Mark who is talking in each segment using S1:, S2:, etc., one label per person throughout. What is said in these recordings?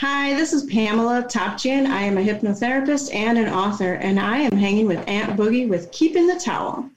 S1: Hi, this is Pamela Topchian. I am a hypnotherapist and an author, and I am hanging with Ant Boogie with Keeping the Towel.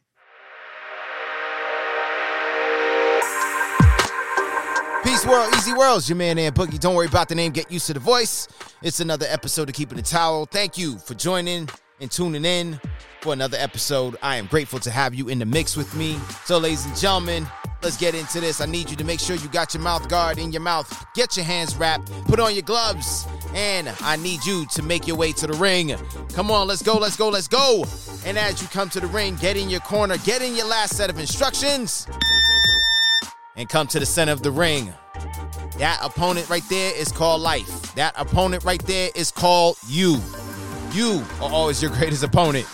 S2: Peace world, easy worlds. Your man Ant Boogie. Don't worry about the name. Get used to the voice. It's another episode of Keeping the Towel. Thank you for joining and tuning in for another episode. I am grateful to have you in the mix with me. So, ladies and gentlemen, let's get into this. I need you to make sure you got your mouth guard in your mouth. Get your hands wrapped. Put on your gloves. And I need you to make your way to the ring. Come on, let's go, let's go, let's go. And as you come to the ring, get in your corner, get in your last set of instructions, and come to the center of the ring. That opponent right there is called life. That opponent right there is called you. You are always your greatest opponent.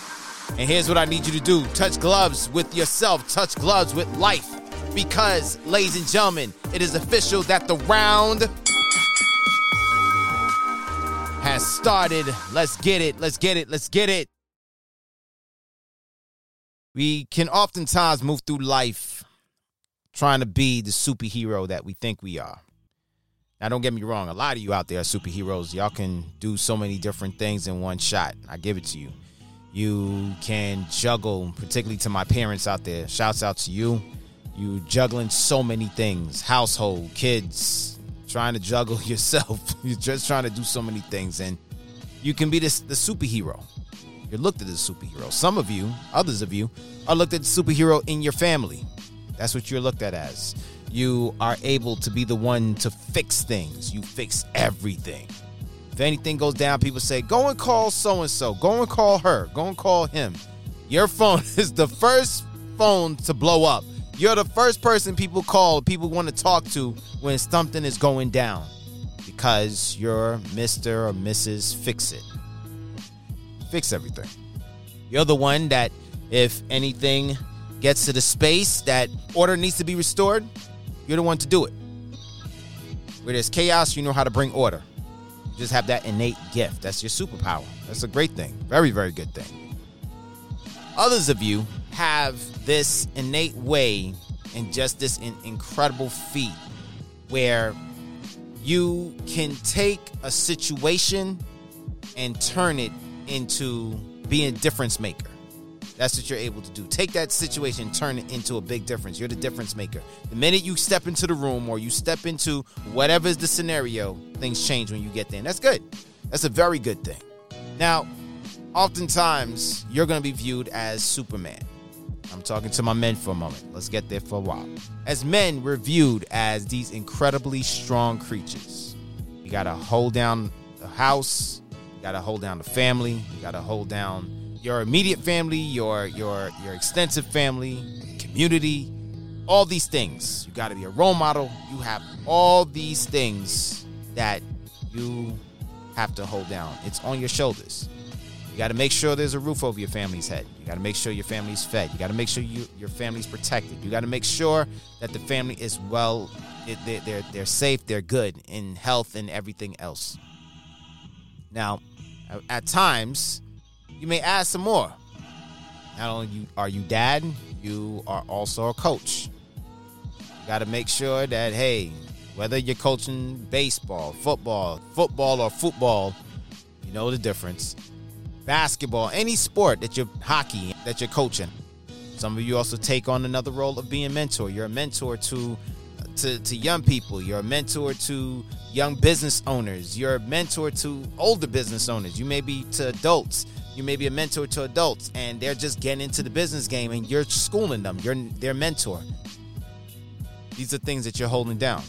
S2: And here's what I need you to do touch gloves with yourself, touch gloves with life. Because, ladies and gentlemen, it is official that the round has started. Let's get it, let's get it, let's get it. We can oftentimes move through life trying to be the superhero that we think we are. Now, don't get me wrong, a lot of you out there are superheroes. Y'all can do so many different things in one shot. I give it to you. You can juggle, particularly to my parents out there. Shouts out to you. You juggling so many things household, kids, trying to juggle yourself. You're just trying to do so many things. And you can be this, the superhero. You're looked at as a superhero. Some of you, others of you, are looked at as superhero in your family. That's what you're looked at as. You are able to be the one to fix things. You fix everything. If anything goes down, people say, go and call so and so. Go and call her. Go and call him. Your phone is the first phone to blow up. You're the first person people call, people want to talk to when something is going down because you're Mr. or Mrs. Fix It. Fix everything. You're the one that, if anything gets to the space that order needs to be restored, you're the one to do it. Where there's chaos, you know how to bring order. You just have that innate gift. That's your superpower. That's a great thing. Very, very good thing. Others of you have this innate way and just this in- incredible feat where you can take a situation and turn it into being a difference maker. That's what you're able to do. Take that situation, turn it into a big difference. You're the difference maker. The minute you step into the room or you step into whatever is the scenario, things change when you get there. And that's good. That's a very good thing. Now, oftentimes you're going to be viewed as Superman. I'm talking to my men for a moment. Let's get there for a while. As men, we're viewed as these incredibly strong creatures. You got to hold down the house, you got to hold down the family, you got to hold down your immediate family, your your your extensive family, community, all these things. You got to be a role model. You have all these things that you have to hold down. It's on your shoulders. You got to make sure there's a roof over your family's head. You got to make sure your family's fed. You got to make sure you, your family's protected. You got to make sure that the family is well, they're, they're, they're safe, they're good in health and everything else. Now, at times, you may add some more. Not only are you dad, you are also a coach. You got to make sure that, hey, whether you're coaching baseball, football, football, or football, you know the difference basketball, any sport that you're hockey that you're coaching. Some of you also take on another role of being mentor. You're a mentor to to, to young people. You're a mentor to young business owners. You're a mentor to older business owners. You may be to adults. You may be a mentor to adults, and they're just getting into the business game, and you're schooling them. You're their mentor. These are things that you're holding down.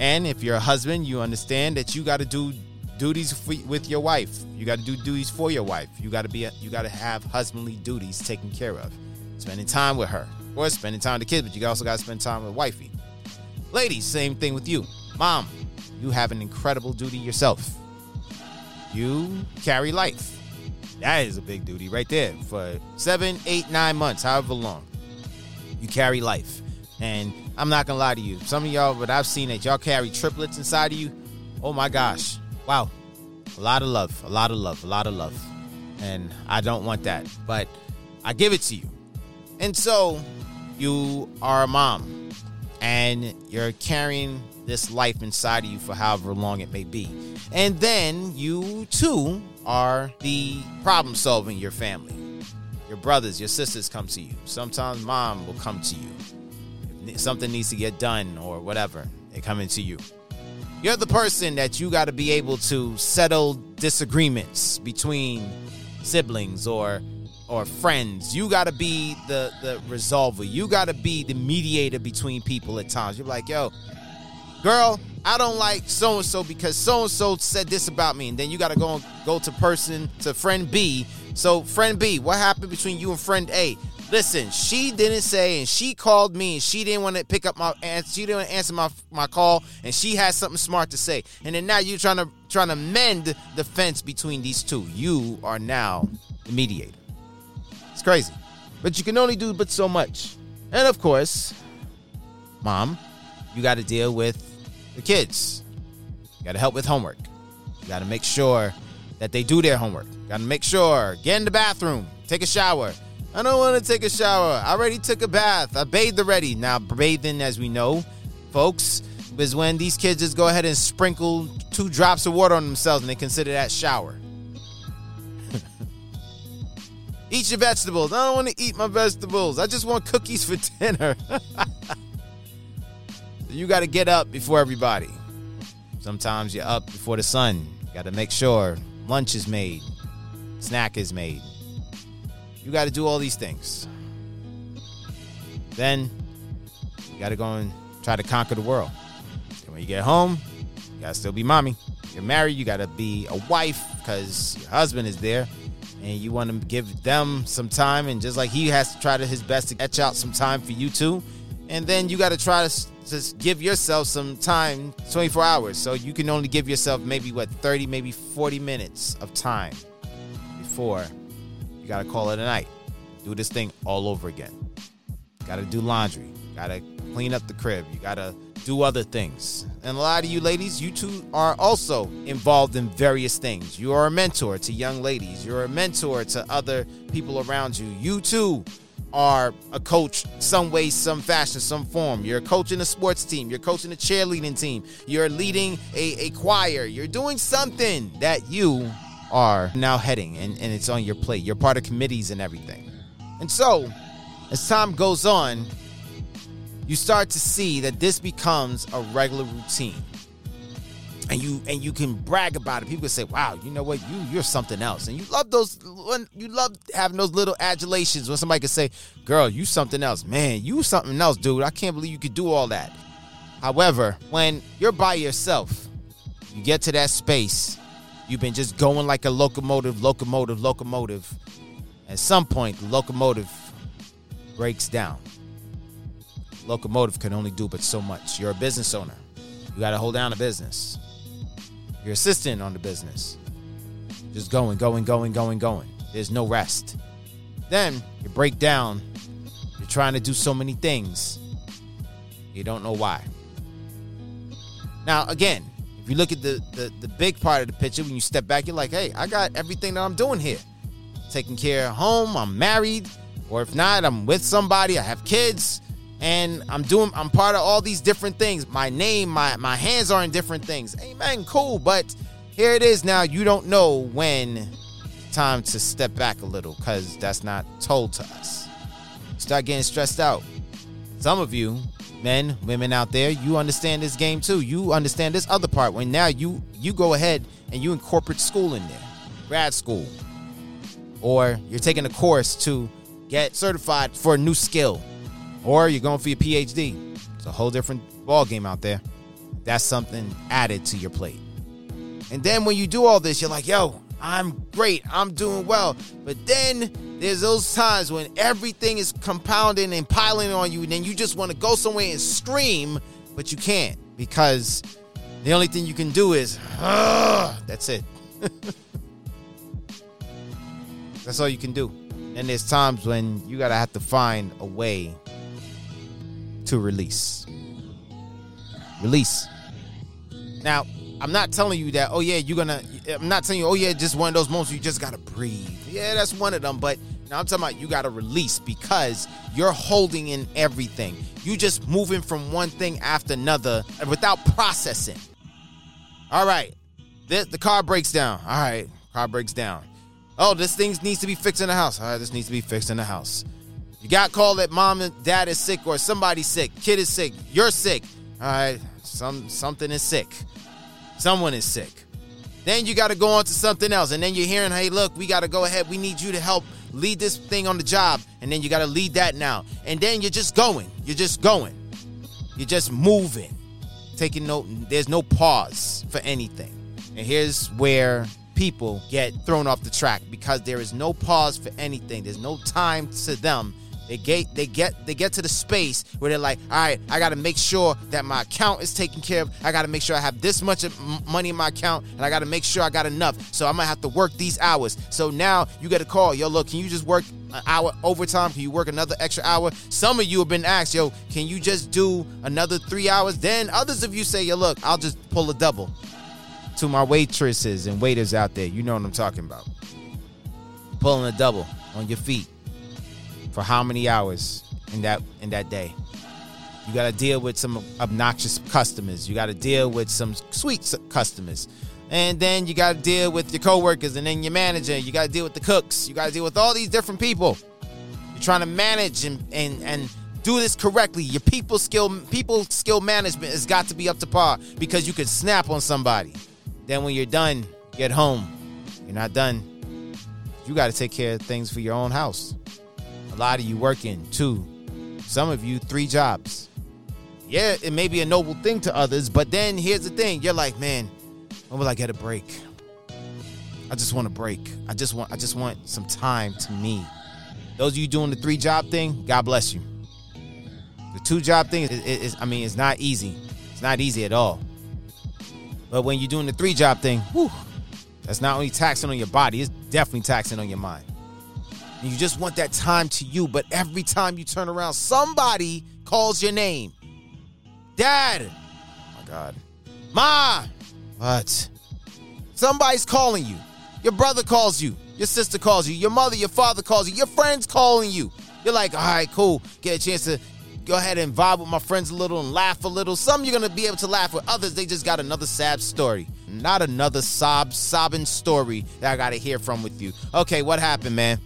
S2: And if you're a husband, you understand that you got to do duties with your wife. You got to do duties for your wife. You got to be a, you got to have husbandly duties taken care of. Spending time with her or spending time with the kids, but you also got to spend time with wifey. Ladies, same thing with you. Mom, you have an incredible duty yourself. You carry life. That is a big duty right there for seven, eight, nine months, however long. You carry life. And I'm not gonna lie to you. Some of y'all, but I've seen that y'all carry triplets inside of you. Oh my gosh. Wow. A lot of love, a lot of love, a lot of love. And I don't want that. But I give it to you. And so you are a mom and you're carrying this life inside of you for however long it may be. And then you too are the problem solving your family. Your brothers, your sisters come to you. Sometimes mom will come to you. If something needs to get done or whatever, they come into you. You're the person that you got to be able to settle disagreements between siblings or or friends. You got to be the the resolver. You got to be the mediator between people at times. You're like, "Yo, girl, I don't like so and so because so and so said this about me." And then you got to go go to person to friend B. So, friend B, what happened between you and friend A? Listen, she didn't say, and she called me, and she didn't want to pick up my answer. She didn't answer my my call, and she had something smart to say. And then now you're trying to trying to mend the fence between these two. You are now the mediator. It's crazy, but you can only do but so much. And of course, mom, you got to deal with the kids. You got to help with homework. You got to make sure that they do their homework. Got to make sure get in the bathroom, take a shower I don't want to take a shower. I already took a bath. I bathed already. Now, bathing, as we know, folks, is when these kids just go ahead and sprinkle two drops of water on themselves and they consider that shower. eat your vegetables. I don't want to eat my vegetables. I just want cookies for dinner. you got to get up before everybody. Sometimes you're up before the sun. Got to make sure lunch is made, snack is made. You got to do all these things. Then you got to go and try to conquer the world. And when you get home, you got to still be mommy. You're married, you got to be a wife because your husband is there and you want to give them some time and just like he has to try to his best to etch out some time for you too and then you got to try to just give yourself some time 24 hours so you can only give yourself maybe what 30 maybe 40 minutes of time before you got to call it a night. Do this thing all over again. Got to do laundry. Got to clean up the crib. You got to do other things. And a lot of you ladies, you two are also involved in various things. You are a mentor to young ladies. You're a mentor to other people around you. You too are a coach some way, some fashion, some form. You're coaching a sports team. You're coaching a cheerleading team. You're leading a, a choir. You're doing something that you are now heading and, and it's on your plate. You're part of committees and everything. And so, as time goes on, you start to see that this becomes a regular routine. And you and you can brag about it. People say, "Wow, you know what? You you're something else." And you love those. You love having those little adulations when somebody can say, "Girl, you something else, man. You something else, dude. I can't believe you could do all that." However, when you're by yourself, you get to that space You've been just going like a locomotive, locomotive, locomotive. At some point, the locomotive breaks down. Locomotive can only do but so much. You're a business owner. You got to hold down a business. You're assistant on the business. Just going, going, going, going, going. There's no rest. Then you break down. You're trying to do so many things. You don't know why. Now, again, you look at the, the, the big part of the picture, when you step back, you're like, hey, I got everything that I'm doing here. Taking care of home, I'm married, or if not, I'm with somebody, I have kids, and I'm doing I'm part of all these different things. My name, my my hands are in different things. Amen, cool. But here it is now. You don't know when time to step back a little because that's not told to us. Start getting stressed out. Some of you men, women out there, you understand this game too. You understand this other part when now you you go ahead and you incorporate school in there, grad school, or you're taking a course to get certified for a new skill, or you're going for your PhD. It's a whole different ball game out there. That's something added to your plate. And then when you do all this, you're like, yo, I'm great, I'm doing well. But then there's those times when everything is compounding and piling on you, and then you just want to go somewhere and scream, but you can't because the only thing you can do is, that's it. that's all you can do. And there's times when you gotta have to find a way to release. Release. Now, I'm not telling you that, oh yeah, you're gonna I'm not telling you, oh yeah, just one of those moments you just gotta breathe. Yeah, that's one of them, but Now I'm talking about you got to release because you're holding in everything. You just moving from one thing after another without processing. All right, this, the car breaks down. All right, car breaks down. Oh, this thing needs to be fixed in the house. All right, this needs to be fixed in the house. You got called that mom and dad is sick or somebody's sick, kid is sick, you're sick. All right, some something is sick. Someone is sick. Then you got to go on to something else. And then you're hearing, hey, look, we got to go ahead. We need you to help lead this thing on the job. And then you got to lead that now. And then you're just going. You're just going. You're just moving. Taking no, there's no pause for anything. And here's where people get thrown off the track because there is no pause for anything. There's no time to them they get they get they get to the space where they're like, all right, I got to make sure that my account is taken care of. I got to make sure I have this much money in my account, and I got to make sure I got enough. So I'm gonna have to work these hours. So now you get a call, yo, look, can you just work an hour overtime? Can you work another extra hour? Some of you have been asked, yo, can you just do another three hours? Then others of you say, yo, look, I'll just pull a double. To my waitresses and waiters out there, you know what I'm talking about. Pulling a double on your feet for how many hours in that in that day. You got to deal with some obnoxious customers. You got to deal with some sweet customers. And then you got to deal with your coworkers and then your manager. You got to deal with the cooks. You got to deal with all these different people. You're trying to manage and and and do this correctly. Your people skill people skill management has got to be up to par because you could snap on somebody. Then when you're done, get home. You're not done. You got to take care of things for your own house lot of you working two, some of you three jobs. Yeah, it may be a noble thing to others, but then here's the thing: you're like, man, when will I get a break? I just want a break. I just want, I just want some time to me. Those of you doing the three job thing, God bless you. The two job thing is, is, I mean, it's not easy. It's not easy at all. But when you're doing the three job thing, whew, that's not only taxing on your body, it's definitely taxing on your mind. And you just want that time to you, but every time you turn around, somebody calls your name. Dad. Oh my God. Ma. What? Somebody's calling you. Your brother calls you. Your sister calls you. Your mother, your father calls you. Your friends calling you. You're like, all right, cool. Get a chance to go ahead and vibe with my friends a little and laugh a little. Some you're gonna be able to laugh with. Others, they just got another sad story. Not another sob, sobbing story that I gotta hear from with you. Okay, what happened, man?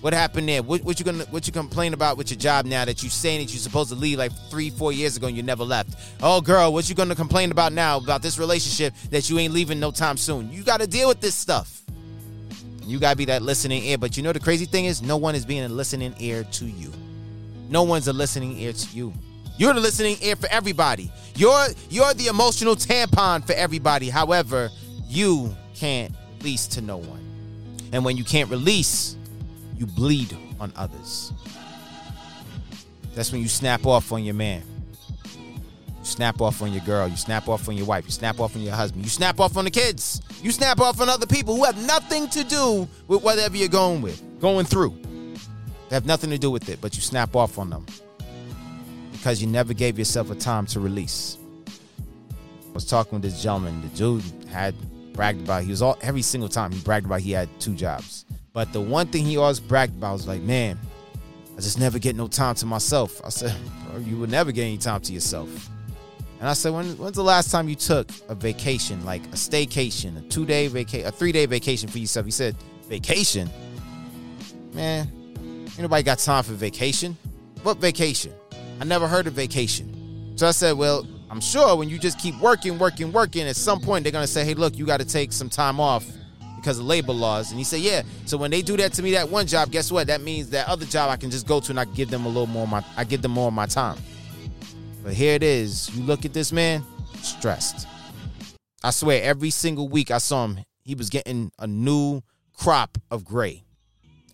S2: What happened there? What, what you gonna what you complain about with your job now that you saying that you're supposed to leave like three, four years ago and you never left? Oh girl, what you gonna complain about now about this relationship that you ain't leaving no time soon? You gotta deal with this stuff. You gotta be that listening ear. But you know the crazy thing is no one is being a listening ear to you. No one's a listening ear to you. You're the listening ear for everybody. You're you're the emotional tampon for everybody. However, you can't release to no one. And when you can't release, you bleed on others. That's when you snap off on your man. You snap off on your girl. You snap off on your wife. You snap off on your husband. You snap off on the kids. You snap off on other people who have nothing to do with whatever you're going with, going through. They have nothing to do with it, but you snap off on them because you never gave yourself a time to release. I was talking with this gentleman. The dude had bragged about he was all every single time he bragged about he had two jobs. But the one thing he always bragged about was like, man, I just never get no time to myself. I said, you would never get any time to yourself. And I said, when, when's the last time you took a vacation, like a staycation, a two day vacation, a three day vacation for yourself? He said, vacation? Man, ain't nobody got time for vacation. What vacation? I never heard of vacation. So I said, well, I'm sure when you just keep working, working, working, at some point they're gonna say, hey, look, you got to take some time off because of labor laws. And he said, yeah. So when they do that to me, that one job, guess what? That means that other job I can just go to and I give them a little more. My I give them more of my time. But here it is. You look at this man, stressed. I swear, every single week I saw him, he was getting a new crop of gray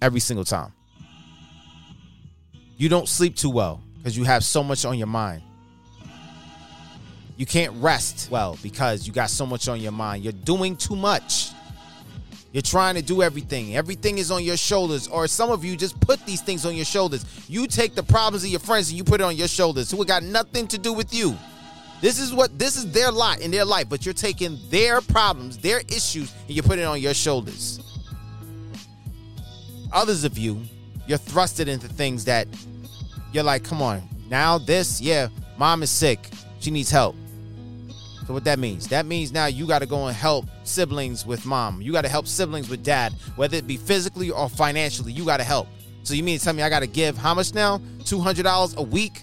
S2: every single time. You don't sleep too well because you have so much on your mind. You can't rest well because you got so much on your mind. You're doing too much. You're trying to do everything. Everything is on your shoulders. Or some of you just put these things on your shoulders. You take the problems of your friends and you put it on your shoulders who got nothing to do with you. This is what this is their lot in their life, but you're taking their problems, their issues, and you put it on your shoulders. others of you, you're thrusted into things that you're like, come on, now this, yeah, mom is sick. She needs help. So what that means? That means now you got to go and help siblings with mom. You got to help siblings with dad, whether it be physically or financially. You got to help. So you mean to tell me I got to give how much now? Two hundred dollars a week,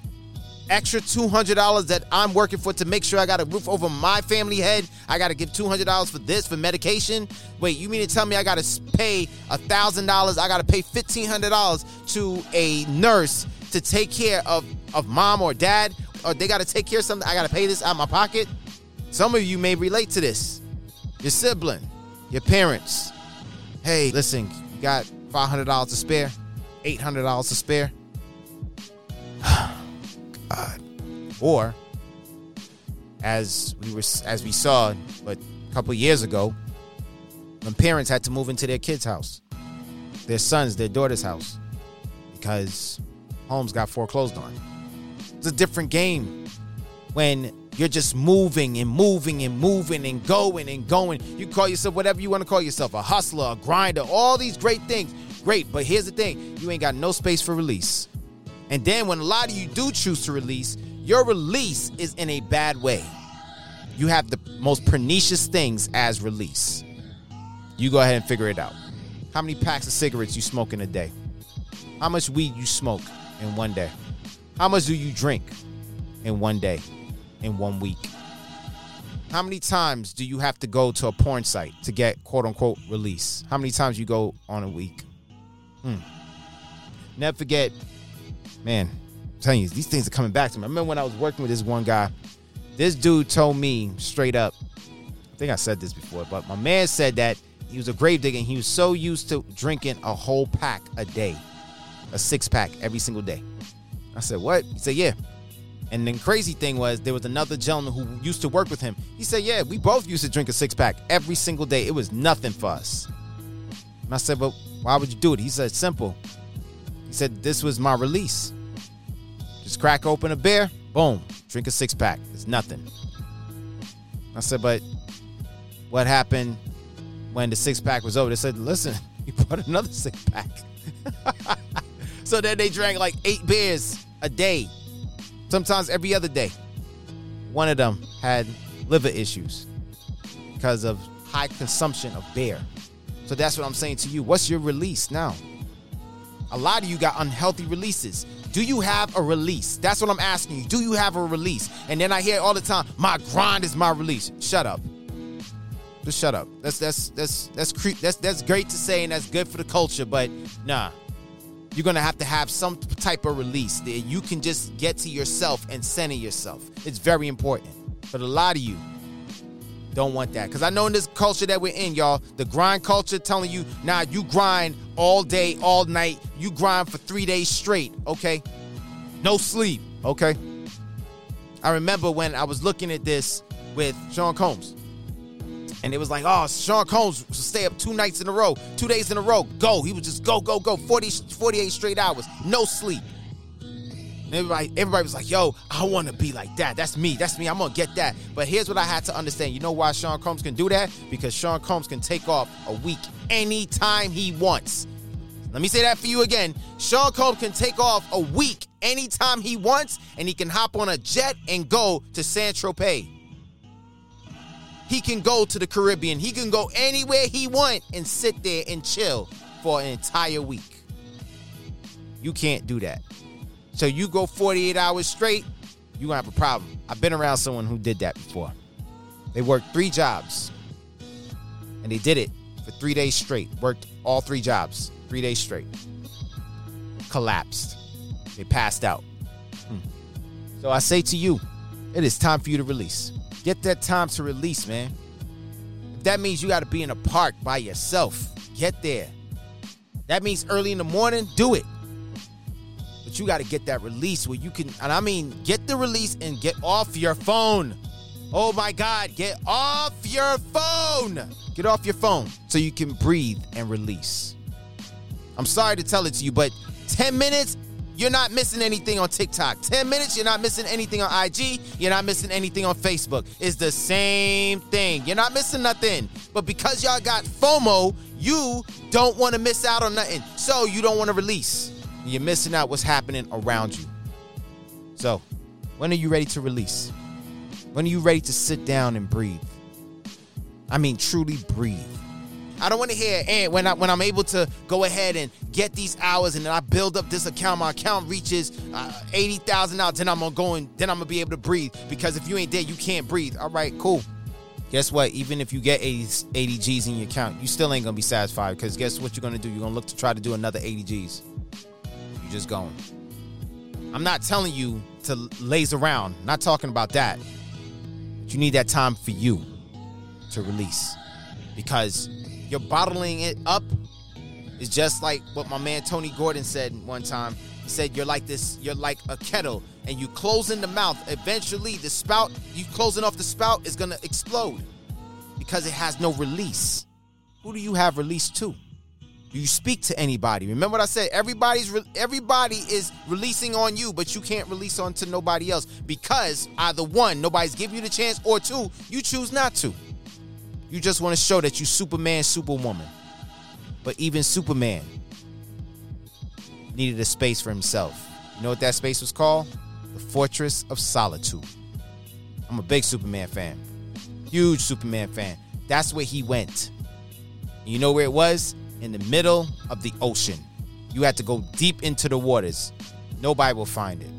S2: extra two hundred dollars that I'm working for to make sure I got a roof over my family head. I got to give two hundred dollars for this for medication. Wait, you mean to tell me I got to pay thousand dollars? I got to pay fifteen hundred dollars to a nurse to take care of of mom or dad, or they got to take care of something? I got to pay this out of my pocket. Some of you may relate to this. Your sibling, your parents. Hey, listen, you got $500 to spare, $800 to spare. God. Or as we were as we saw but a couple years ago when parents had to move into their kids' house, their sons, their daughter's house because homes got foreclosed on. It's a different game when you're just moving and moving and moving and going and going. You call yourself whatever you want to call yourself a hustler, a grinder, all these great things. Great, but here's the thing you ain't got no space for release. And then when a lot of you do choose to release, your release is in a bad way. You have the most pernicious things as release. You go ahead and figure it out. How many packs of cigarettes you smoke in a day? How much weed you smoke in one day? How much do you drink in one day? In one week? How many times do you have to go to a porn site to get quote unquote release? How many times you go on a week? Hmm. Never forget, man, I'm telling you, these things are coming back to me. I remember when I was working with this one guy, this dude told me straight up, I think I said this before, but my man said that he was a grave digger and he was so used to drinking a whole pack a day, a six pack every single day. I said, What? He said, Yeah. And the crazy thing was, there was another gentleman who used to work with him. He said, Yeah, we both used to drink a six pack every single day. It was nothing for us. And I said, But why would you do it? He said, Simple. He said, This was my release. Just crack open a beer, boom, drink a six pack. It's nothing. I said, But what happened when the six pack was over? They said, Listen, you bought another six pack. so then they drank like eight beers a day sometimes every other day. One of them had liver issues because of high consumption of beer. So that's what I'm saying to you. What's your release now? A lot of you got unhealthy releases. Do you have a release? That's what I'm asking you. Do you have a release? And then I hear all the time, my grind is my release. Shut up. Just shut up. That's that's that's that's cre- that's that's great to say and that's good for the culture, but nah you're gonna have to have some type of release that you can just get to yourself and center yourself. It's very important. But a lot of you don't want that. Because I know in this culture that we're in, y'all, the grind culture telling you, nah, you grind all day, all night. You grind for three days straight, okay? No sleep, okay? I remember when I was looking at this with Sean Combs. And it was like, oh, Sean Combs stay up two nights in a row, two days in a row. Go. He would just go, go, go. 40, 48 straight hours. No sleep. And everybody, everybody was like, yo, I want to be like that. That's me. That's me. I'm going to get that. But here's what I had to understand. You know why Sean Combs can do that? Because Sean Combs can take off a week anytime he wants. Let me say that for you again. Sean Combs can take off a week anytime he wants, and he can hop on a jet and go to Saint-Tropez. He can go to the Caribbean. He can go anywhere he want and sit there and chill for an entire week. You can't do that. So you go 48 hours straight, you gonna have a problem. I've been around someone who did that before. They worked three jobs. And they did it for three days straight. Worked all three jobs, three days straight. Collapsed. They passed out. Hmm. So I say to you, it is time for you to release. Get that time to release, man. If that means you got to be in a park by yourself, get there. That means early in the morning, do it. But you got to get that release where you can, and I mean, get the release and get off your phone. Oh my God, get off your phone. Get off your phone so you can breathe and release. I'm sorry to tell it to you, but 10 minutes you're not missing anything on TikTok. 10 minutes, you're not missing anything on IG. You're not missing anything on Facebook. It's the same thing. You're not missing nothing. But because y'all got FOMO, you don't want to miss out on nothing. So you don't want to release. You're missing out what's happening around you. So, when are you ready to release? When are you ready to sit down and breathe? I mean, truly breathe. I don't want to hear and when I when I'm able to go ahead and get these hours and then I build up this account, my account reaches uh, eighty thousand dollars. Then I'm gonna go and then I'm gonna be able to breathe because if you ain't there, you can't breathe. All right, cool. Guess what? Even if you get 80, 80 G's in your account, you still ain't gonna be satisfied because guess what you're gonna do? You're gonna look to try to do another 80 G's. You're just going. I'm not telling you to laze around. Not talking about that. But you need that time for you to release because you're bottling it up is just like what my man Tony Gordon said one time. He said you're like this, you're like a kettle, and you close in the mouth. Eventually, the spout, you closing off the spout is gonna explode because it has no release. Who do you have release to? Do you speak to anybody? Remember what I said? Everybody's re- everybody is releasing on you, but you can't release on to nobody else because either one, nobody's giving you the chance, or two, you choose not to. You just want to show that you Superman, Superwoman. But even Superman needed a space for himself. You know what that space was called? The Fortress of Solitude. I'm a big Superman fan. Huge Superman fan. That's where he went. you know where it was? In the middle of the ocean. You had to go deep into the waters. Nobody will find it.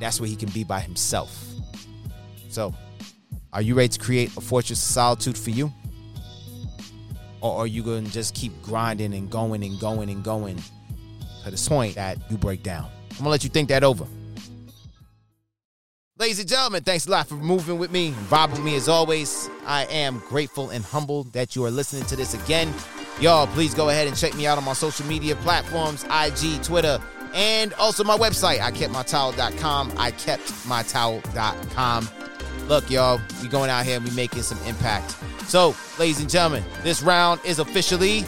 S2: That's where he can be by himself. So, are you ready to create a fortress of solitude for you? Or are you going to just keep grinding and going and going and going to the point that you break down? I'm going to let you think that over. Ladies and gentlemen, thanks a lot for moving with me, vibing with me as always. I am grateful and humbled that you are listening to this again. Y'all, please go ahead and check me out on my social media platforms IG, Twitter, and also my website, ikeptmytowel.com. Ikeptmytowel.com. Look, y'all, we going out here and we making some impact. So, ladies and gentlemen, this round is officially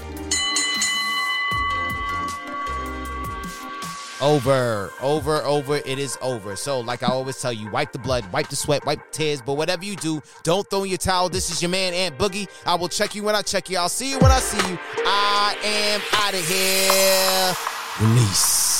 S2: over. Over, over. It is over. So, like I always tell you, wipe the blood, wipe the sweat, wipe the tears. But whatever you do, don't throw in your towel. This is your man, Ant Boogie. I will check you when I check you. I'll see you when I see you. I am out of here. Release.